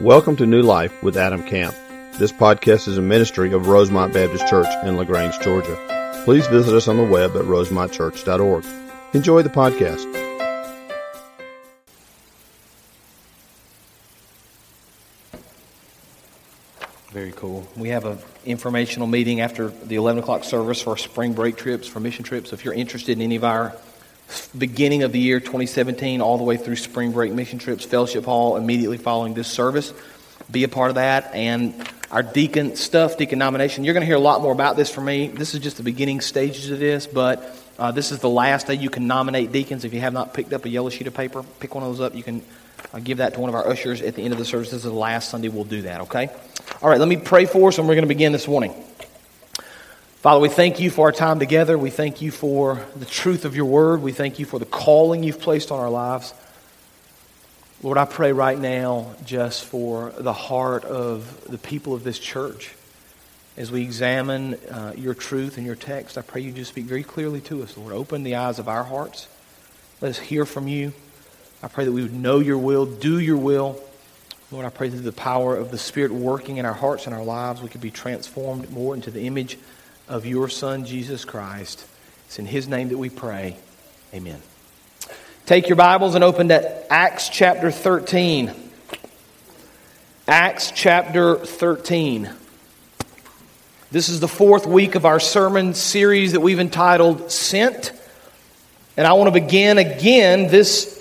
Welcome to New Life with Adam Camp. This podcast is a ministry of Rosemont Baptist Church in LaGrange, Georgia. Please visit us on the web at rosemontchurch.org. Enjoy the podcast. Very cool. We have an informational meeting after the 11 o'clock service for spring break trips, for mission trips. If you're interested in any of our beginning of the year 2017 all the way through spring break mission trips, fellowship hall immediately following this service. Be a part of that. And our deacon stuff, deacon nomination. You're going to hear a lot more about this from me. This is just the beginning stages of this, but uh, this is the last day you can nominate deacons. If you have not picked up a yellow sheet of paper, pick one of those up. You can uh, give that to one of our ushers at the end of the service. This is the last Sunday we'll do that, okay? All right, let me pray for us, and we're going to begin this morning. Father, we thank you for our time together. We thank you for the truth of your word. We thank you for the calling you've placed on our lives. Lord, I pray right now just for the heart of the people of this church. As we examine uh, your truth and your text, I pray you just speak very clearly to us, Lord. Open the eyes of our hearts. Let us hear from you. I pray that we would know your will, do your will. Lord, I pray through the power of the Spirit working in our hearts and our lives, we could be transformed more into the image of your Son, Jesus Christ. It's in His name that we pray. Amen. Take your Bibles and open to Acts chapter 13. Acts chapter 13. This is the fourth week of our sermon series that we've entitled Sent. And I want to begin again this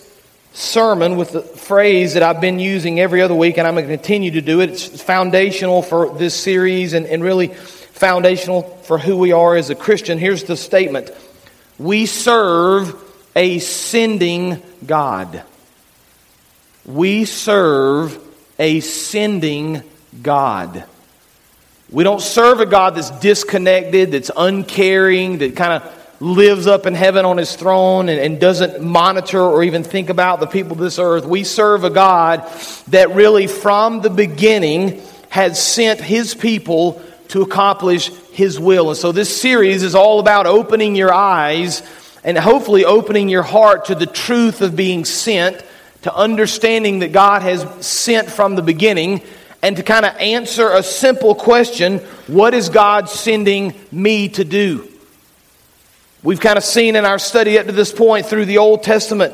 sermon with the phrase that I've been using every other week, and I'm going to continue to do it. It's foundational for this series and, and really foundational for who we are as a Christian. Here's the statement We serve a sending God. We serve a sending God. We don't serve a God that's disconnected, that's uncaring, that kind of lives up in heaven on his throne and, and, doesn't monitor or even think about the people of this earth. We serve a God that really, from the beginning, has sent his people to accomplish His will. And so this series is all about opening your eyes and hopefully opening your heart to the truth of being sent, to understanding that God has sent from the beginning, and to kind of answer a simple question what is God sending me to do? We've kind of seen in our study up to this point through the Old Testament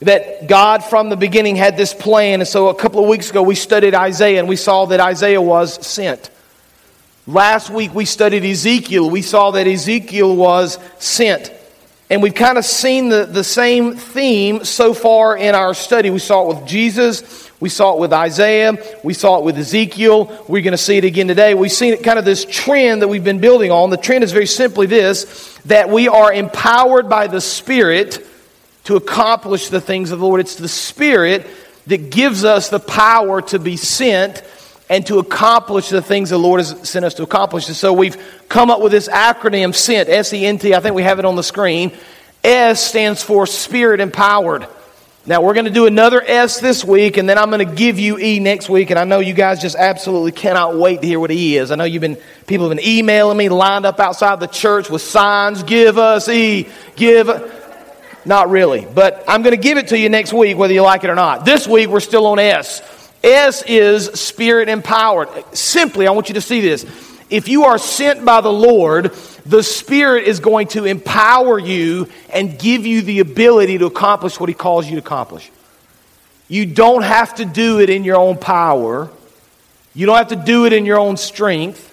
that God from the beginning had this plan. And so a couple of weeks ago we studied Isaiah and we saw that Isaiah was sent. Last week we studied Ezekiel. We saw that Ezekiel was sent. And we've kind of seen the, the same theme so far in our study. We saw it with Jesus, we saw it with Isaiah, we saw it with Ezekiel. We're going to see it again today. We've seen it kind of this trend that we've been building on. The trend is very simply this that we are empowered by the Spirit to accomplish the things of the Lord. It's the Spirit that gives us the power to be sent and to accomplish the things the Lord has sent us to accomplish. And so we've come up with this acronym SENT, S E N T. I think we have it on the screen. S stands for Spirit Empowered. Now, we're going to do another S this week, and then I'm going to give you E next week. And I know you guys just absolutely cannot wait to hear what E is. I know you've been, people have been emailing me, lined up outside the church with signs, give us E, give. Not really, but I'm going to give it to you next week, whether you like it or not. This week, we're still on S. S is spirit empowered. Simply, I want you to see this. If you are sent by the Lord, the Spirit is going to empower you and give you the ability to accomplish what He calls you to accomplish. You don't have to do it in your own power, you don't have to do it in your own strength.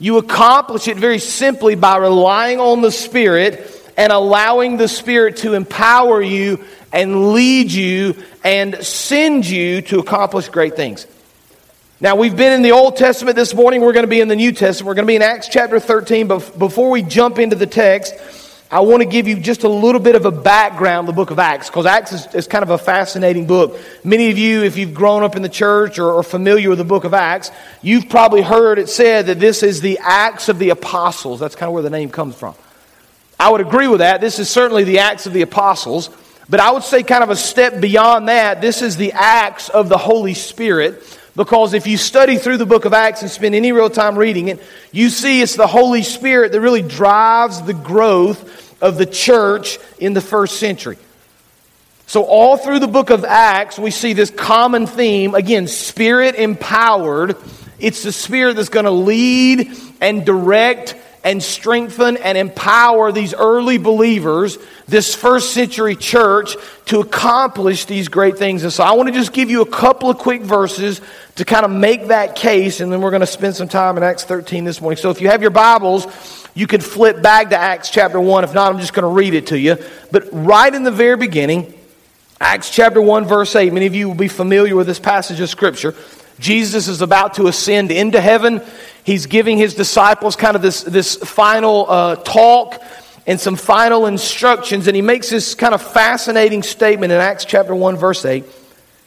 You accomplish it very simply by relying on the Spirit and allowing the Spirit to empower you and lead you and send you to accomplish great things. Now, we've been in the Old Testament this morning. We're going to be in the New Testament. We're going to be in Acts chapter 13. But before we jump into the text, I want to give you just a little bit of a background the book of Acts, because Acts is, is, kind of a fascinating book. Many of you, if you've grown up in the church or are familiar with the book of Acts, you've probably heard it said that this is the Acts of the Apostles. That's kind of where the name comes from. I would agree with that. This is certainly the Acts of the Apostles. But I would say, kind of a step beyond that, this is the acts of the Holy Spirit. Because if you study through the book of Acts and spend any real time reading it, you see it's the Holy Spirit that really drives the growth of the church in the first century. So, all through the book of Acts, we see this common theme again, spirit empowered. It's the spirit that's going to lead and direct and strengthen and empower these early believers, this first century church, to accomplish these great things. And so I want to just give you a couple of quick verses to kind of make that case, and then we're going to spend some time in Acts 13 this morning. So if you have your Bibles, you can flip back to Acts chapter 1. If not, I'm just going to read it to you. But right in the very beginning, Acts chapter 1, verse 8, many of you will be familiar with this passage of Scripture. Jesus is about to ascend into heaven. He's giving his disciples kind of this, this final uh, talk and some final instructions. And he makes this kind of fascinating statement in Acts chapter 1, verse 8.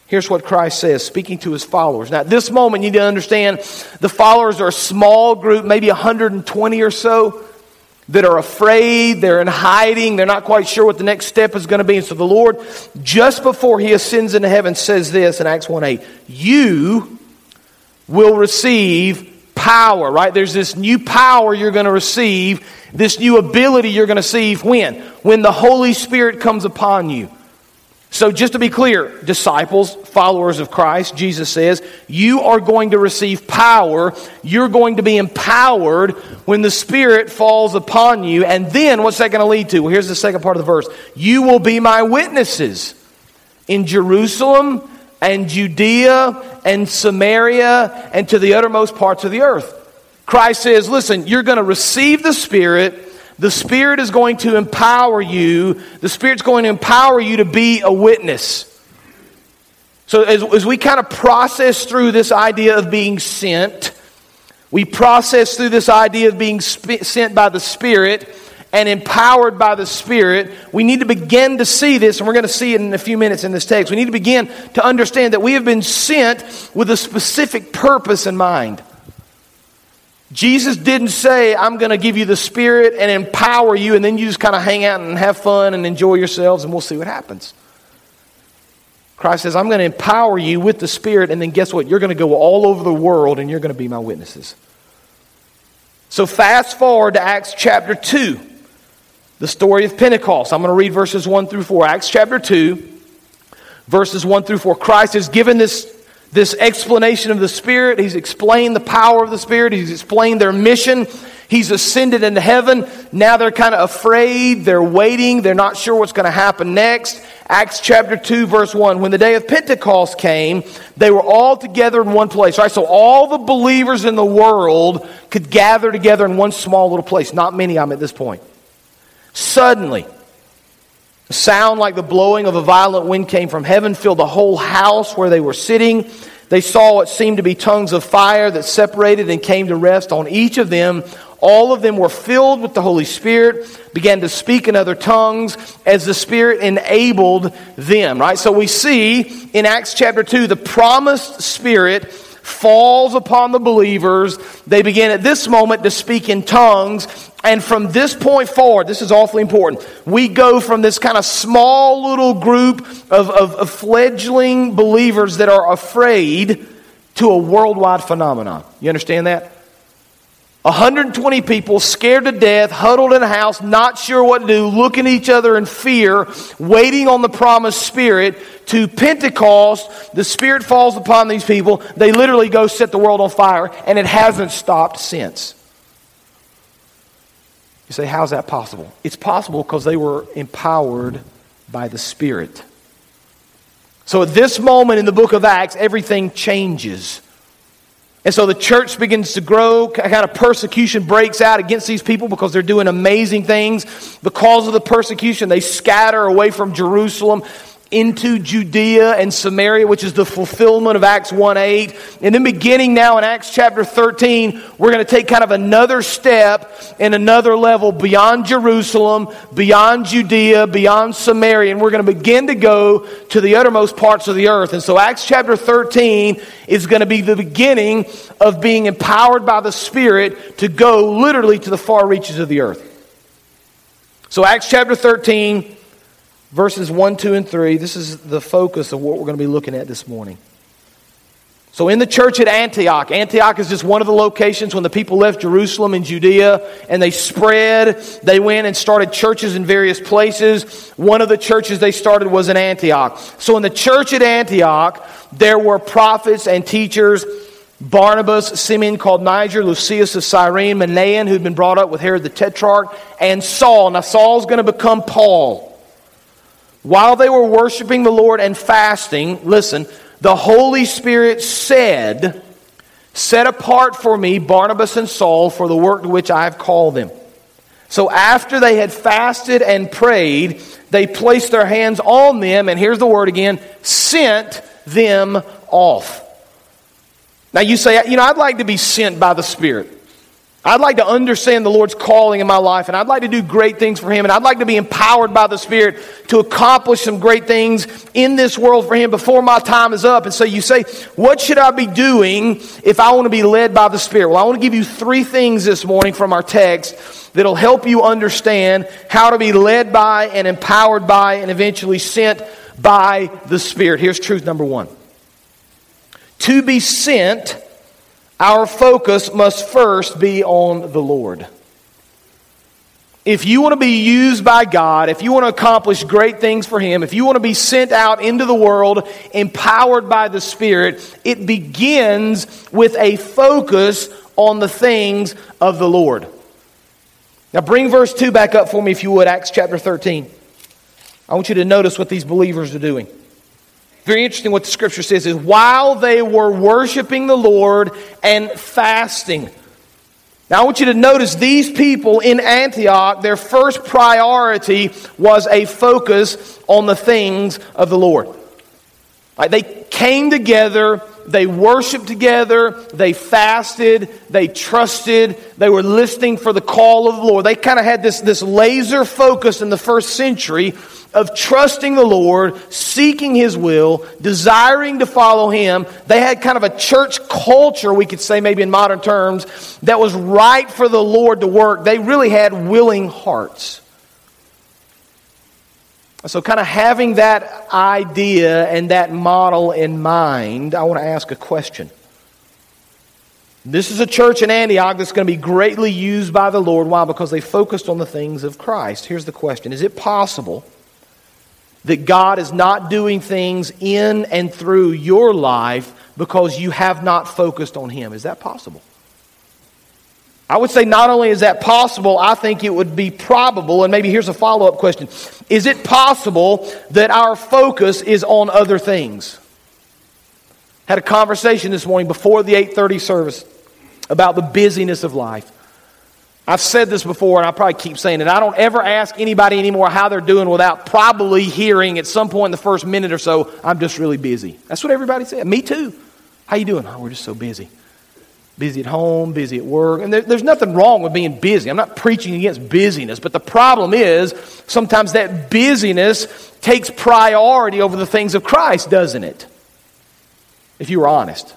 Here's what Christ says, speaking to his followers. Now, at this moment, you need to understand the followers are a small group, maybe 120 or so, that are afraid. They're in hiding. They're not quite sure what the next step is going to be. And so the Lord, just before he ascends into heaven, says this in Acts 1 8 You will receive power, right? There's this new power you're going to receive, this new ability you're going to receive when? When the Holy Spirit comes upon you. So, just to be clear, disciples, followers of Christ, Jesus says, you are going to receive power. You're going to be empowered when the Spirit falls upon you. And then, what's that going to lead to? Well, here's the second part of the verse You will be my witnesses in Jerusalem and Judea and Samaria and to the uttermost parts of the earth. Christ says, listen, you're going to receive the Spirit. The Spirit is going to empower you. The Spirit's going to empower you to be a witness. So, as, as we kind of process through this idea of being sent, we process through this idea of being sp- sent by the Spirit and empowered by the Spirit, we need to begin to see this, and we're going to see it in a few minutes in this text. We need to begin to understand that we have been sent with a specific purpose in mind. Jesus didn't say, I'm going to give you the Spirit and empower you, and then you just kind of hang out and have fun and enjoy yourselves, and we'll see what happens. Christ says, I'm going to empower you with the Spirit, and then guess what? You're going to go all over the world and you're going to be my witnesses. So, fast forward to Acts chapter 2 the story of Pentecost. I'm going to read verses 1 through 4. Acts chapter 2, verses 1 through 4. Christ has given this, this explanation of the Spirit. He's explained the power of the Spirit. He's explained their mission. He's ascended into heaven. Now they're kind of afraid. They're waiting. They're not sure what's going to happen next. Acts chapter 2, verse 1. When the day of Pentecost came, they were all together in one place, right? So all the believers in the world could gather together in one small little place. Not many them at this point. Suddenly, a sound like the blowing of a violent wind came from heaven, filled the whole house where they were sitting. They saw what seemed to be tongues of fire that separated and came to rest on each of them. All of them were filled with the Holy Spirit, began to speak in other tongues as the Spirit enabled them. Right? So we see in Acts chapter 2 the promised Spirit falls upon the believers. They begin at this moment to speak in tongues. And from this point forward, this is awfully important. We go from this kind of small little group of, of, of fledgling believers that are afraid to a worldwide phenomenon. You understand that? 120 people scared to death, huddled in a house, not sure what to do, looking at each other in fear, waiting on the promised Spirit. To Pentecost, the Spirit falls upon these people. They literally go set the world on fire, and it hasn't stopped since. You say, how's that possible? It's possible because they were empowered by the Spirit. So at this moment in the book of Acts, everything changes. And so the church begins to grow. Kind of persecution breaks out against these people because they're doing amazing things. Because of the persecution, they scatter away from Jerusalem into Judea and Samaria, which is the fulfillment of Acts 1 8. And then beginning now in Acts chapter 13, we're going to take kind of another step and another level beyond Jerusalem, beyond Judea, beyond Samaria, and we're going to begin to go to the uttermost parts of the earth. And so Acts chapter 13 is going to be the beginning of being empowered by the Spirit to go literally to the far reaches of the earth. So Acts chapter 13 verses 1, 2, and 3. This is the focus of what we're going to be looking at this morning. So, in the church at Antioch, Antioch is just one of the locations when the people left Jerusalem and Judea and they spread. They went and started churches in various places. One of the churches they started was in Antioch. So, in the church at Antioch, there were prophets and teachers Barnabas, Simeon called Niger, Lucius of Cyrene, Manaen, who'd been brought up with Herod the Tetrarch, and Saul. Now, Saul's going to become Paul. While they were worshiping the Lord and fasting, listen, the Holy Spirit said, Set apart for me Barnabas and Saul for the work to which I have called them. So after they had fasted and prayed, they placed their hands on them, and here's the word again sent them off. Now you say, you know, I'd like to be sent by the Spirit. I'd like to understand the Lord's calling in my life, and I'd like to do great things for Him, and I'd like to be empowered by the Spirit to accomplish some great things in this world for Him before my time is up. And so you say, What should I be doing if I want to be led by the Spirit? Well, I want to give you three things this morning from our text that'll help you understand how to be led by and empowered by and eventually sent by the Spirit. Here's truth number one To be sent, our focus must first be on the Lord. If you want to be used by God, if you want to accomplish great things for Him, if you want to be sent out into the world empowered by the Spirit, it begins with a focus on the things of the Lord. Now, bring verse 2 back up for me, if you would, Acts chapter 13. I want you to notice what these believers are doing. Very interesting what the scripture says is while they were worshiping the Lord and fasting. Now, I want you to notice these people in Antioch, their first priority was a focus on the things of the Lord. They came together, they worshiped together, they fasted, they trusted, they were listening for the call of the Lord. They kind of had this, this laser focus in the first century of trusting the Lord, seeking His will, desiring to follow Him. They had kind of a church culture, we could say maybe in modern terms, that was right for the Lord to work. They really had willing hearts. So, kind of having that idea and that model in mind, I want to ask a question. This is a church in Antioch that's going to be greatly used by the Lord. Why? Because they focused on the things of Christ. Here's the question Is it possible that God is not doing things in and through your life because you have not focused on Him. Is that possible? I would say not only is that possible, I think it would be probable, and maybe here's a follow up question Is it possible that our focus is on other things? Had a conversation this morning before the 8:30 service about the busyness of life. I've said this before, and I probably keep saying it. I don't ever ask anybody anymore how they're doing without probably hearing at some point in the first minute or so, I'm just really busy. That's what everybody said. Me too. How you doing? Oh, we're just so busy. Busy at home, busy at work. And there, there's nothing wrong with being busy. I'm not preaching against busyness, but the problem is sometimes that busyness takes priority over the things of Christ, doesn't it? If you were honest.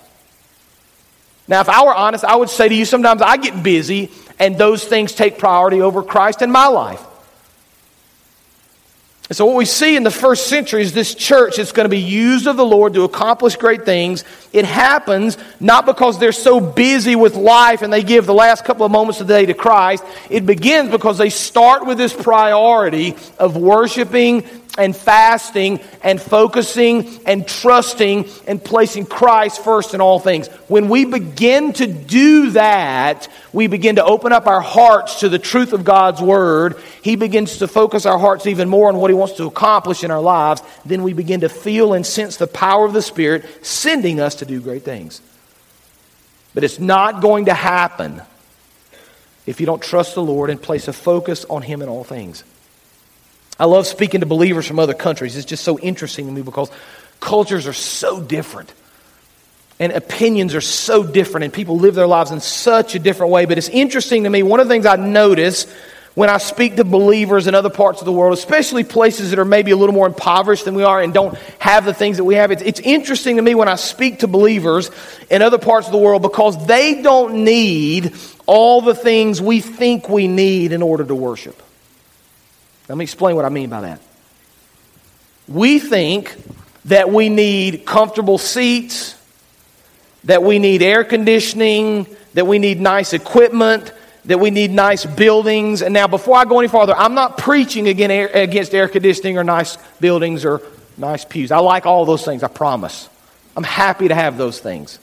Now, if I were honest, I would say to you sometimes I get busy and those things take priority over Christ in my life. And so, what we see in the first century is this church is going to be used of the Lord to accomplish great things. It happens not because they're so busy with life and they give the last couple of moments of the day to Christ. It begins because they start with this priority of worshiping and fasting and focusing and trusting and placing Christ first in all things. When we begin to do that, we begin to open up our hearts to the truth of God's Word. He begins to focus our hearts even more on what He wants to accomplish in our lives. Then we begin to feel and sense the power of the Spirit sending us to do great things. But it's not going to happen if you don't trust the Lord and place a focus on Him in all things. I love speaking to believers from other countries. It's just so interesting to me because cultures are so different. And opinions are so different, and people live their lives in such a different way. But it's interesting to me. One of the things I notice when I speak to believers in other parts of the world, especially places that are maybe a little more impoverished than we are and don't have the things that we have, it's, it's interesting to me when I speak to believers in other parts of the world because they don't need all the things we think we need in order to worship. Let me explain what I mean by that. We think that we need comfortable seats, that we need air conditioning, that we need nice equipment, that we need nice buildings. And now, before I go any farther, I'm not preaching against air conditioning or nice buildings or nice pews. I like all those things, I promise. I'm happy to have those things.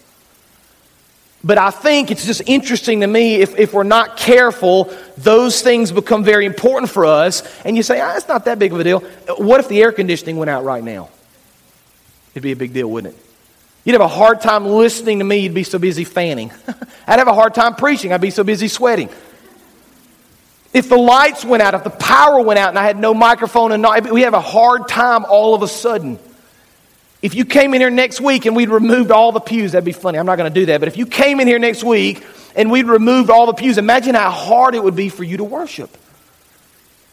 But I think it's just interesting to me if, if we're not careful, those things become very important for us. And you say, ah, it's not that big of a deal. What if the air conditioning went out right now? It'd be a big deal, wouldn't it? You'd have a hard time listening to me. You'd be so busy fanning. I'd have a hard time preaching. I'd be so busy sweating. If the lights went out, if the power went out, and I had no microphone and not, we have a hard time all of a sudden. If you came in here next week and we'd removed all the pews, that'd be funny. I'm not going to do that. But if you came in here next week and we'd removed all the pews, imagine how hard it would be for you to worship.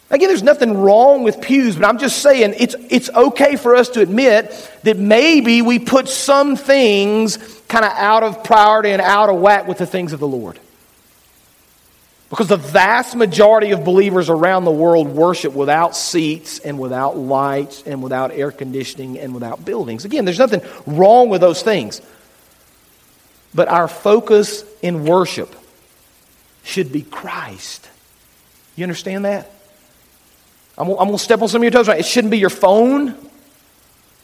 Again, there's nothing wrong with pews, but I'm just saying it's, it's okay for us to admit that maybe we put some things kind of out of priority and out of whack with the things of the Lord. Because the vast majority of believers around the world worship without seats and without lights and without air conditioning and without buildings. Again, there's nothing wrong with those things. But our focus in worship should be Christ. You understand that? I'm, I'm going to step on some of your toes right. It shouldn't be your phone.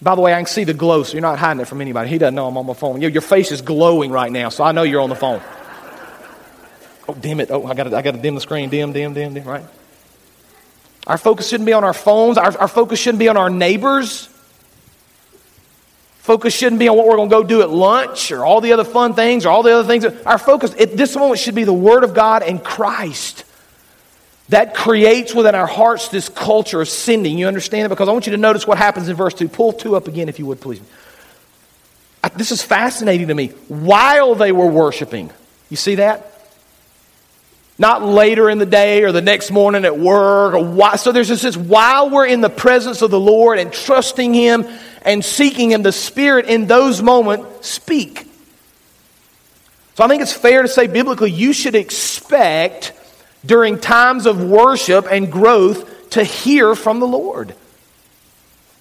By the way, I can see the glow, so you're not hiding it from anybody. He doesn't know I'm on my phone. Your, your face is glowing right now, so I know you're on the phone. Oh, dim it. Oh, I got I to dim the screen. Dim, dim, dim, dim, right? Our focus shouldn't be on our phones. Our, our focus shouldn't be on our neighbors. Focus shouldn't be on what we're going to go do at lunch or all the other fun things or all the other things. Our focus at this moment should be the Word of God and Christ. That creates within our hearts this culture of sending. You understand it? Because I want you to notice what happens in verse 2. Pull 2 up again, if you would, please. This is fascinating to me. While they were worshiping, you see that? Not later in the day or the next morning at work. Or why, so there's this, while we're in the presence of the Lord and trusting Him and seeking Him, the Spirit in those moments speak. So I think it's fair to say biblically, you should expect during times of worship and growth to hear from the Lord.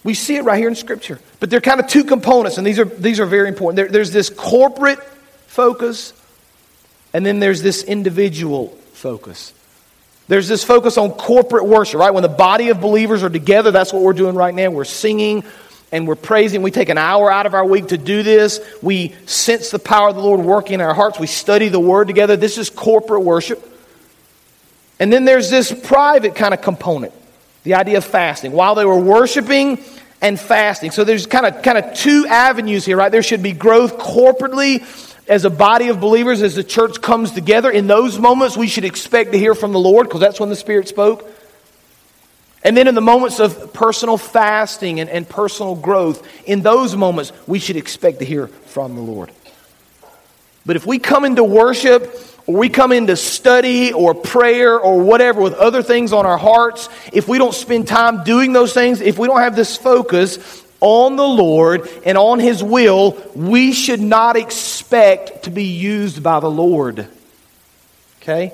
We see it right here in Scripture. But there are kind of two components, and these are, these are very important. There, there's this corporate focus, and then there's this individual focus. There's this focus on corporate worship, right? When the body of believers are together, that's what we're doing right now. We're singing and we're praising. We take an hour out of our week to do this. We sense the power of the Lord working in our hearts. We study the Word together. This is corporate worship. And then there's this private kind of component the idea of fasting. While they were worshiping and fasting. So there's kind of, kind of two avenues here, right? There should be growth corporately as a body of believers, as the church comes together, in those moments we should expect to hear from the Lord because that's when the Spirit spoke. And then in the moments of personal fasting and, and personal growth, in those moments we should expect to hear from the Lord. But if we come into worship or we come into study or prayer or whatever with other things on our hearts, if we don't spend time doing those things, if we don't have this focus, on the Lord and on His will, we should not expect to be used by the Lord. Okay?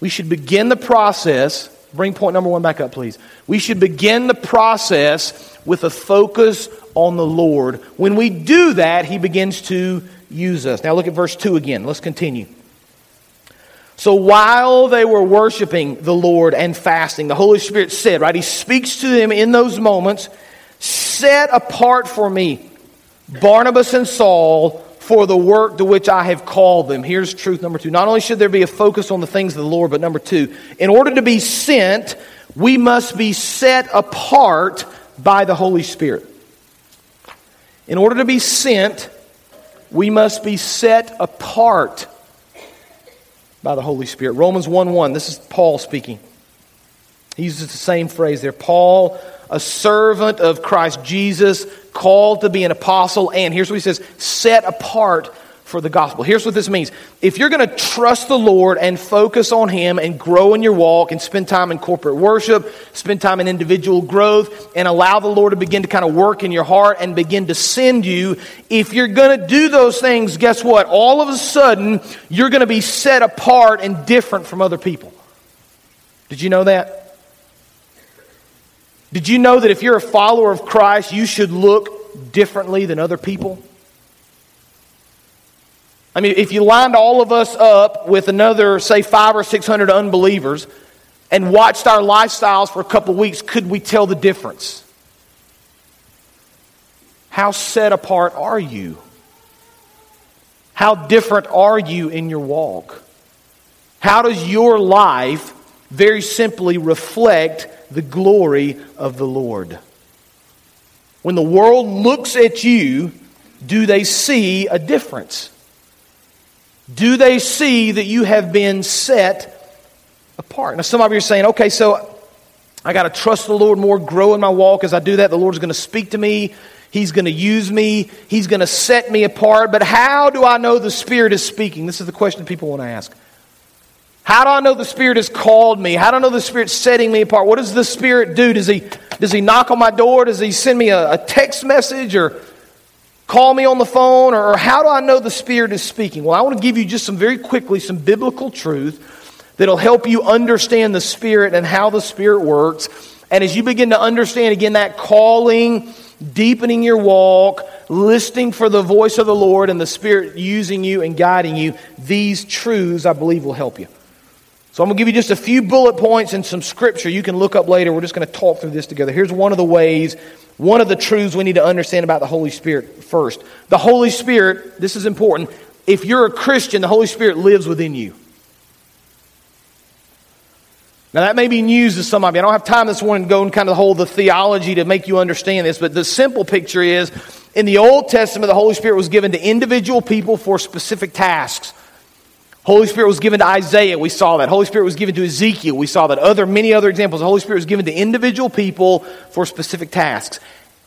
We should begin the process. Bring point number one back up, please. We should begin the process with a focus on the Lord. When we do that, He begins to use us. Now look at verse 2 again. Let's continue. So while they were worshiping the Lord and fasting, the Holy Spirit said, right? He speaks to them in those moments Set apart for me Barnabas and Saul for the work to which I have called them. Here's truth number two. Not only should there be a focus on the things of the Lord, but number two, in order to be sent, we must be set apart by the Holy Spirit. In order to be sent, we must be set apart by the Holy Spirit. Romans 1 1, this is Paul speaking. He uses the same phrase there. Paul, a servant of Christ Jesus, called to be an apostle, and here's what he says set apart for the gospel. Here's what this means. If you're going to trust the Lord and focus on Him and grow in your walk and spend time in corporate worship, spend time in individual growth, and allow the Lord to begin to kind of work in your heart and begin to send you, if you're going to do those things, guess what? All of a sudden, you're going to be set apart and different from other people. Did you know that? Did you know that if you're a follower of Christ, you should look differently than other people? I mean, if you lined all of us up with another, say, five or six hundred unbelievers and watched our lifestyles for a couple weeks, could we tell the difference? How set apart are you? How different are you in your walk? How does your life very simply reflect the glory of the Lord? When the world looks at you, do they see a difference? Do they see that you have been set apart? Now, some of you are saying, okay, so I got to trust the Lord more, grow in my walk. As I do that, the Lord's going to speak to me. He's going to use me. He's going to set me apart. But how do I know the Spirit is speaking? This is the question people want to ask. How do I know the Spirit has called me? How do I know the Spirit's setting me apart? What does the Spirit do? Does He, does he knock on my door? Does He send me a, a text message or call me on the phone? Or, or how do I know the Spirit is speaking? Well, I want to give you just some very quickly some biblical truth that'll help you understand the Spirit and how the Spirit works. And as you begin to understand again that calling, deepening your walk, listening for the voice of the Lord and the Spirit using you and guiding you, these truths I believe will help you. So I'm going to give you just a few bullet points and some scripture you can look up later. We're just going to talk through this together. Here's one of the ways, one of the truths we need to understand about the Holy Spirit first. The Holy Spirit, this is important. If you're a Christian, the Holy Spirit lives within you. Now, that may be news to some of you. I don't have time this morning to go and kind of hold the theology to make you understand this, but the simple picture is in the Old Testament, the Holy Spirit was given to individual people for specific tasks. Holy Spirit was given to Isaiah, we saw that. Holy Spirit was given to Ezekiel, we saw that. Other many other examples. The Holy Spirit was given to individual people for specific tasks.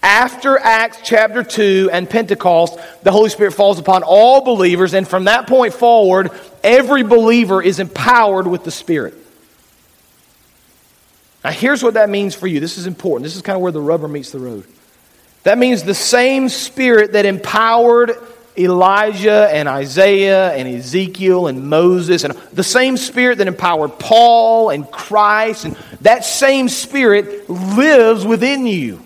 After Acts chapter 2 and Pentecost, the Holy Spirit falls upon all believers, and from that point forward, every believer is empowered with the Spirit. Now, here's what that means for you. This is important. This is kind of where the rubber meets the road. That means the same Spirit that empowered Elijah and Isaiah and Ezekiel and Moses and the same spirit that empowered Paul and Christ and that same spirit lives within you.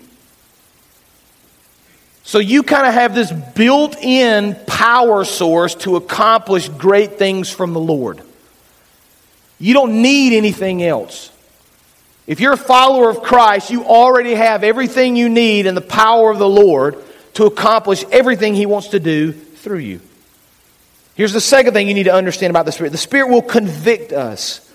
So you kind of have this built-in power source to accomplish great things from the Lord. You don't need anything else. If you're a follower of Christ, you already have everything you need in the power of the Lord to accomplish everything He wants to do through you. Here's the second thing you need to understand about the Spirit the Spirit will convict us.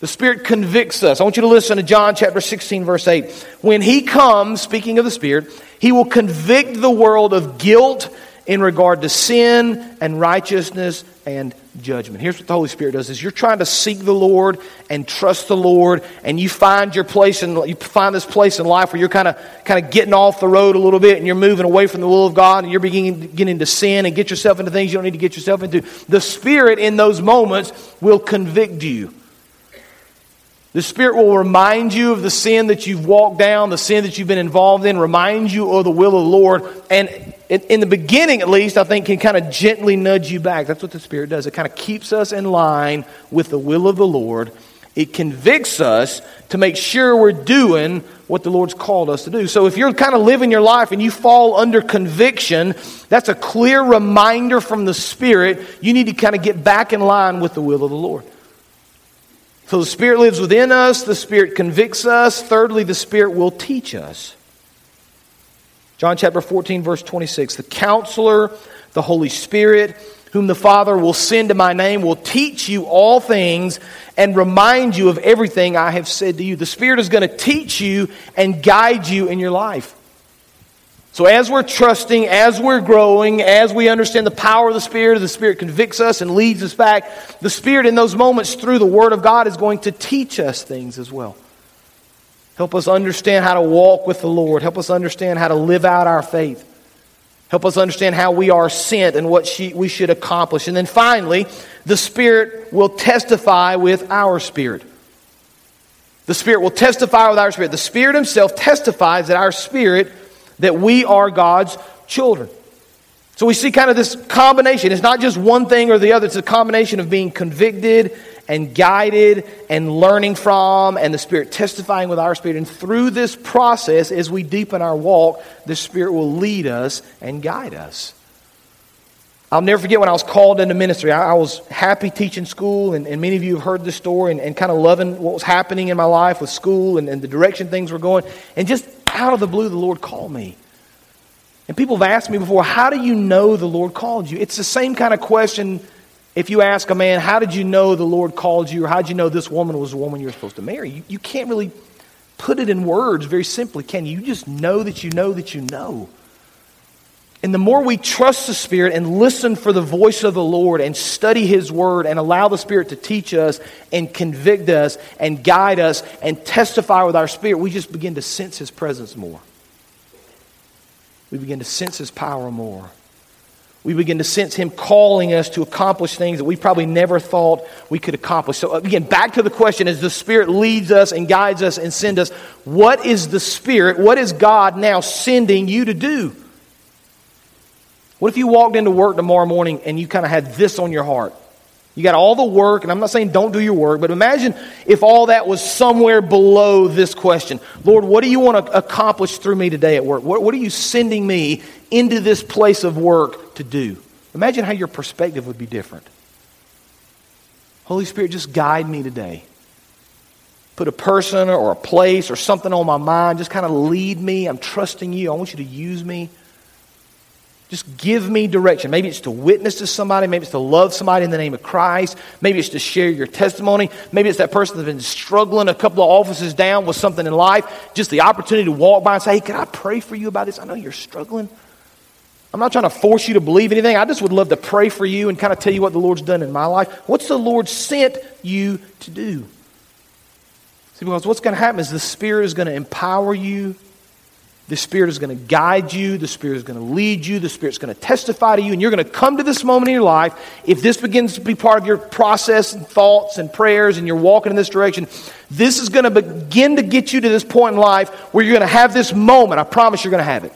The Spirit convicts us. I want you to listen to John chapter 16, verse 8. When He comes, speaking of the Spirit, He will convict the world of guilt in regard to sin and righteousness and judgment. Here's what the Holy Spirit does is you're trying to seek the Lord and trust the Lord and you find your place and you find this place in life where you're kind of kind of getting off the road a little bit and you're moving away from the will of God and you're beginning getting into sin and get yourself into things you don't need to get yourself into. The Spirit in those moments will convict you. The Spirit will remind you of the sin that you've walked down, the sin that you've been involved in, remind you of the will of the Lord. And in the beginning, at least, I think can kind of gently nudge you back. That's what the Spirit does. It kind of keeps us in line with the will of the Lord. It convicts us to make sure we're doing what the Lord's called us to do. So if you're kind of living your life and you fall under conviction, that's a clear reminder from the Spirit. You need to kind of get back in line with the will of the Lord. So the Spirit lives within us, the Spirit convicts us. Thirdly, the Spirit will teach us. John chapter 14, verse 26 The counselor, the Holy Spirit, whom the Father will send in my name, will teach you all things and remind you of everything I have said to you. The Spirit is going to teach you and guide you in your life. So, as we're trusting, as we're growing, as we understand the power of the Spirit, the Spirit convicts us and leads us back. The Spirit, in those moments, through the Word of God, is going to teach us things as well. Help us understand how to walk with the Lord. Help us understand how to live out our faith. Help us understand how we are sent and what we should accomplish. And then finally, the Spirit will testify with our spirit. The Spirit will testify with our spirit. The Spirit Himself testifies that our spirit that we are God's children. So we see kind of this combination. It's not just one thing or the other, it's a combination of being convicted and guided and learning from, and the Spirit testifying with our spirit. And through this process, as we deepen our walk, the Spirit will lead us and guide us. I'll never forget when I was called into ministry. I, I was happy teaching school, and, and, many of you have heard this story and, and, kind of loving what was happening in my life with school and, and the direction things were going. And just out of the blue, the Lord called me. And people have asked me before, how do you know the Lord called you? It's the same kind of question if you ask a man, how did you know the Lord called you, or how did you know this woman was the woman you were supposed to marry? You, you can't really put it in words very simply, can you? You just know that you know that you know. And the more we trust the Spirit and listen for the voice of the Lord and study His Word and allow the Spirit to teach us and convict us and guide us and testify with our spirit, we just begin to sense His presence more. We begin to sense His power more. We begin to sense Him calling us to accomplish things that we probably never thought we could accomplish. So, again, back to the question as the Spirit leads us and guides us and sends us, what is the Spirit, what is God now sending you to do? What if you walked into work tomorrow morning and you kind of had this on your heart? You got all the work, and I'm not saying don't do your work, but imagine if all that was somewhere below this question Lord, what do you want to accomplish through me today at work? What, what are you sending me into this place of work to do? Imagine how your perspective would be different. Holy Spirit, just guide me today. Put a person or a place or something on my mind. Just kind of lead me. I'm trusting you. I want you to use me. Just give me direction. Maybe it's to witness to somebody. Maybe it's to love somebody in the name of Christ. Maybe it's to share your testimony. Maybe it's that person that's been struggling a couple of offices down with something in life. Just the opportunity to walk by and say, hey, can I pray for you about this? I know you're struggling. I'm not trying to force you to believe anything. I just would love to pray for you and kind of tell you what the Lord's done in my life. What's the Lord sent you to do? See, because what's going to happen is the Spirit is going to empower you the Spirit is going to guide you. The Spirit is going to lead you. The Spirit's going to testify to you. And you're going to come to this moment in your life. If this begins to be part of your process and thoughts and prayers and you're walking in this direction, this is going to begin to get you to this point in life where you're going to have this moment. I promise you're going to have it.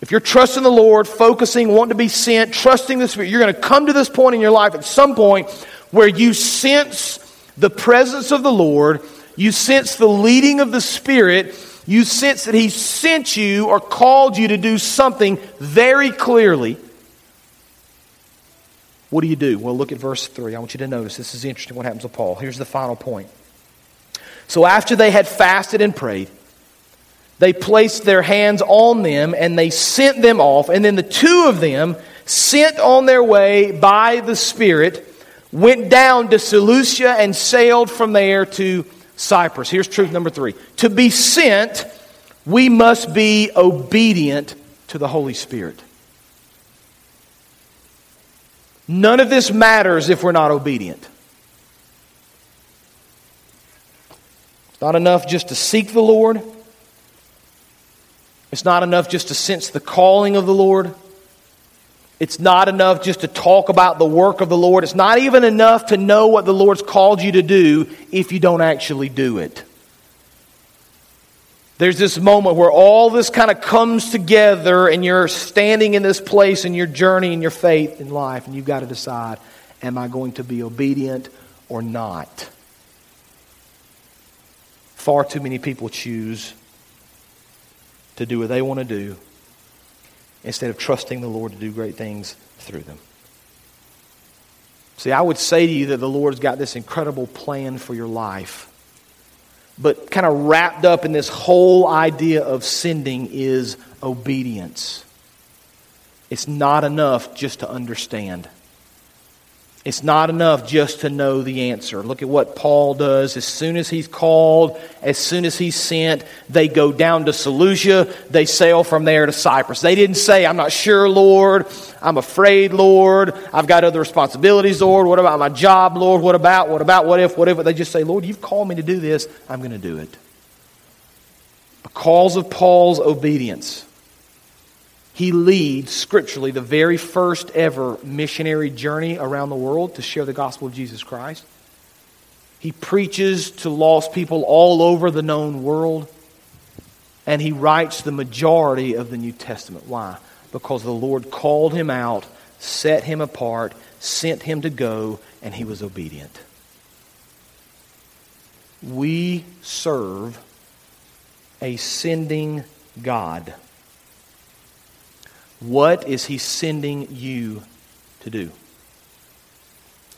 If you're trusting the Lord, focusing, wanting to be sent, trusting the Spirit, you're going to come to this point in your life at some point where you sense the presence of the Lord, you sense the leading of the Spirit you sense that He sent you or called you to do something very clearly. What do you do? Well, look at verse 3. I want you to notice this is interesting what happens with Paul. Here's the final point. So after they had fasted and prayed, they placed their hands on them and they sent them off. And then the two of them, sent on their way by the Spirit, went down to Seleucia and sailed from there to Cyprus. Here's truth number three to be sent, we must be obedient to the Holy Spirit. None of this matters if we're not obedient. It's not enough just to seek the Lord. It's not enough just to sense the calling of the Lord. It's not enough just to talk about the work of the Lord. It's not even enough to know what the Lord's called you to do if you don't actually do it. There's this moment where all this kind of comes together and you're standing in this place in your journey in your faith in life, and you've got to decide am I going to be obedient or not? Far too many people choose to do what they want to do instead of trusting the Lord to do great things through them. See, I would say to you that the Lord's got this incredible plan for your life. But kind of wrapped up in this whole idea of sending is obedience. It's not enough just to understand. It's not enough just to know the answer. Look at what Paul does. As soon as he's called, as soon as he's sent, they go down to Seleucia. They sail from there to Cyprus. They didn't say, I'm not sure, Lord. I'm afraid, Lord. I've got other responsibilities, Lord. What about my job, Lord? What about, what about, what if, whatever? They just say, Lord, you've called me to do this. I'm going to do it. Because of Paul's obedience he leads scripturally the very first ever missionary journey around the world to share the gospel of Jesus Christ. He preaches to lost people all over the known world. And he writes the majority of the New Testament. Why? Because the Lord called him out, set him apart, sent him to go, and he was obedient. We serve a sending God. What is He sending you to do?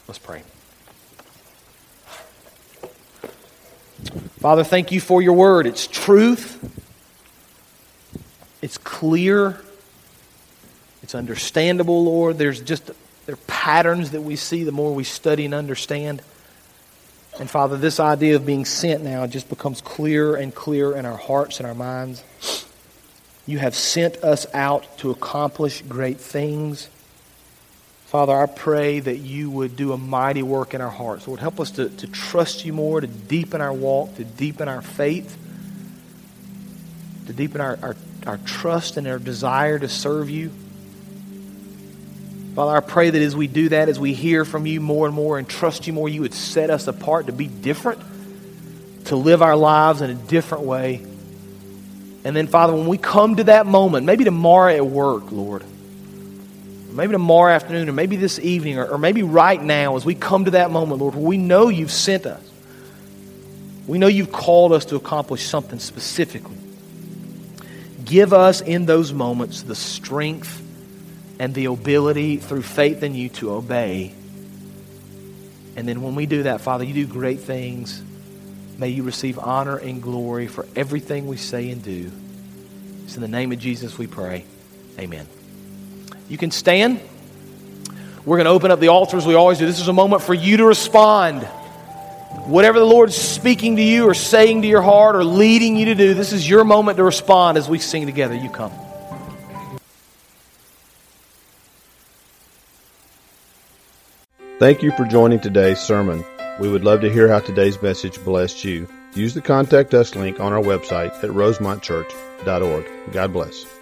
Let's pray. Father, thank you for your word. It's truth, it's clear, it's understandable, Lord. There's just there are patterns that we see the more we study and understand. And Father, this idea of being sent now just becomes clearer and clearer in our hearts and our minds. You have sent us out to accomplish great things. Father, I pray that you would do a mighty work in our hearts. Lord, help us to, to trust you more, to deepen our walk, to deepen our faith, to deepen our, our, our trust and our desire to serve you. Father, I pray that as we do that, as we hear from you more and more and trust you more, you would set us apart to be different, to live our lives in a different way. And then, Father, when we come to that moment, maybe tomorrow at work, Lord, maybe tomorrow afternoon, or maybe this evening, or, or maybe right now, as we come to that moment, Lord, we know you've sent us. We know you've called us to accomplish something specifically. Give us in those moments the strength and the ability through faith in you to obey. And then when we do that, Father, you do great things. May you receive honor and glory for everything we say and do. It's in the name of Jesus we pray. Amen. You can stand. We're going to open up the altars we always do. This is a moment for you to respond. Whatever the Lord's speaking to you or saying to your heart or leading you to do, this is your moment to respond as we sing together. You come. Thank you for joining today's sermon. We would love to hear how today's message blessed you. Use the contact us link on our website at rosemontchurch.org. God bless.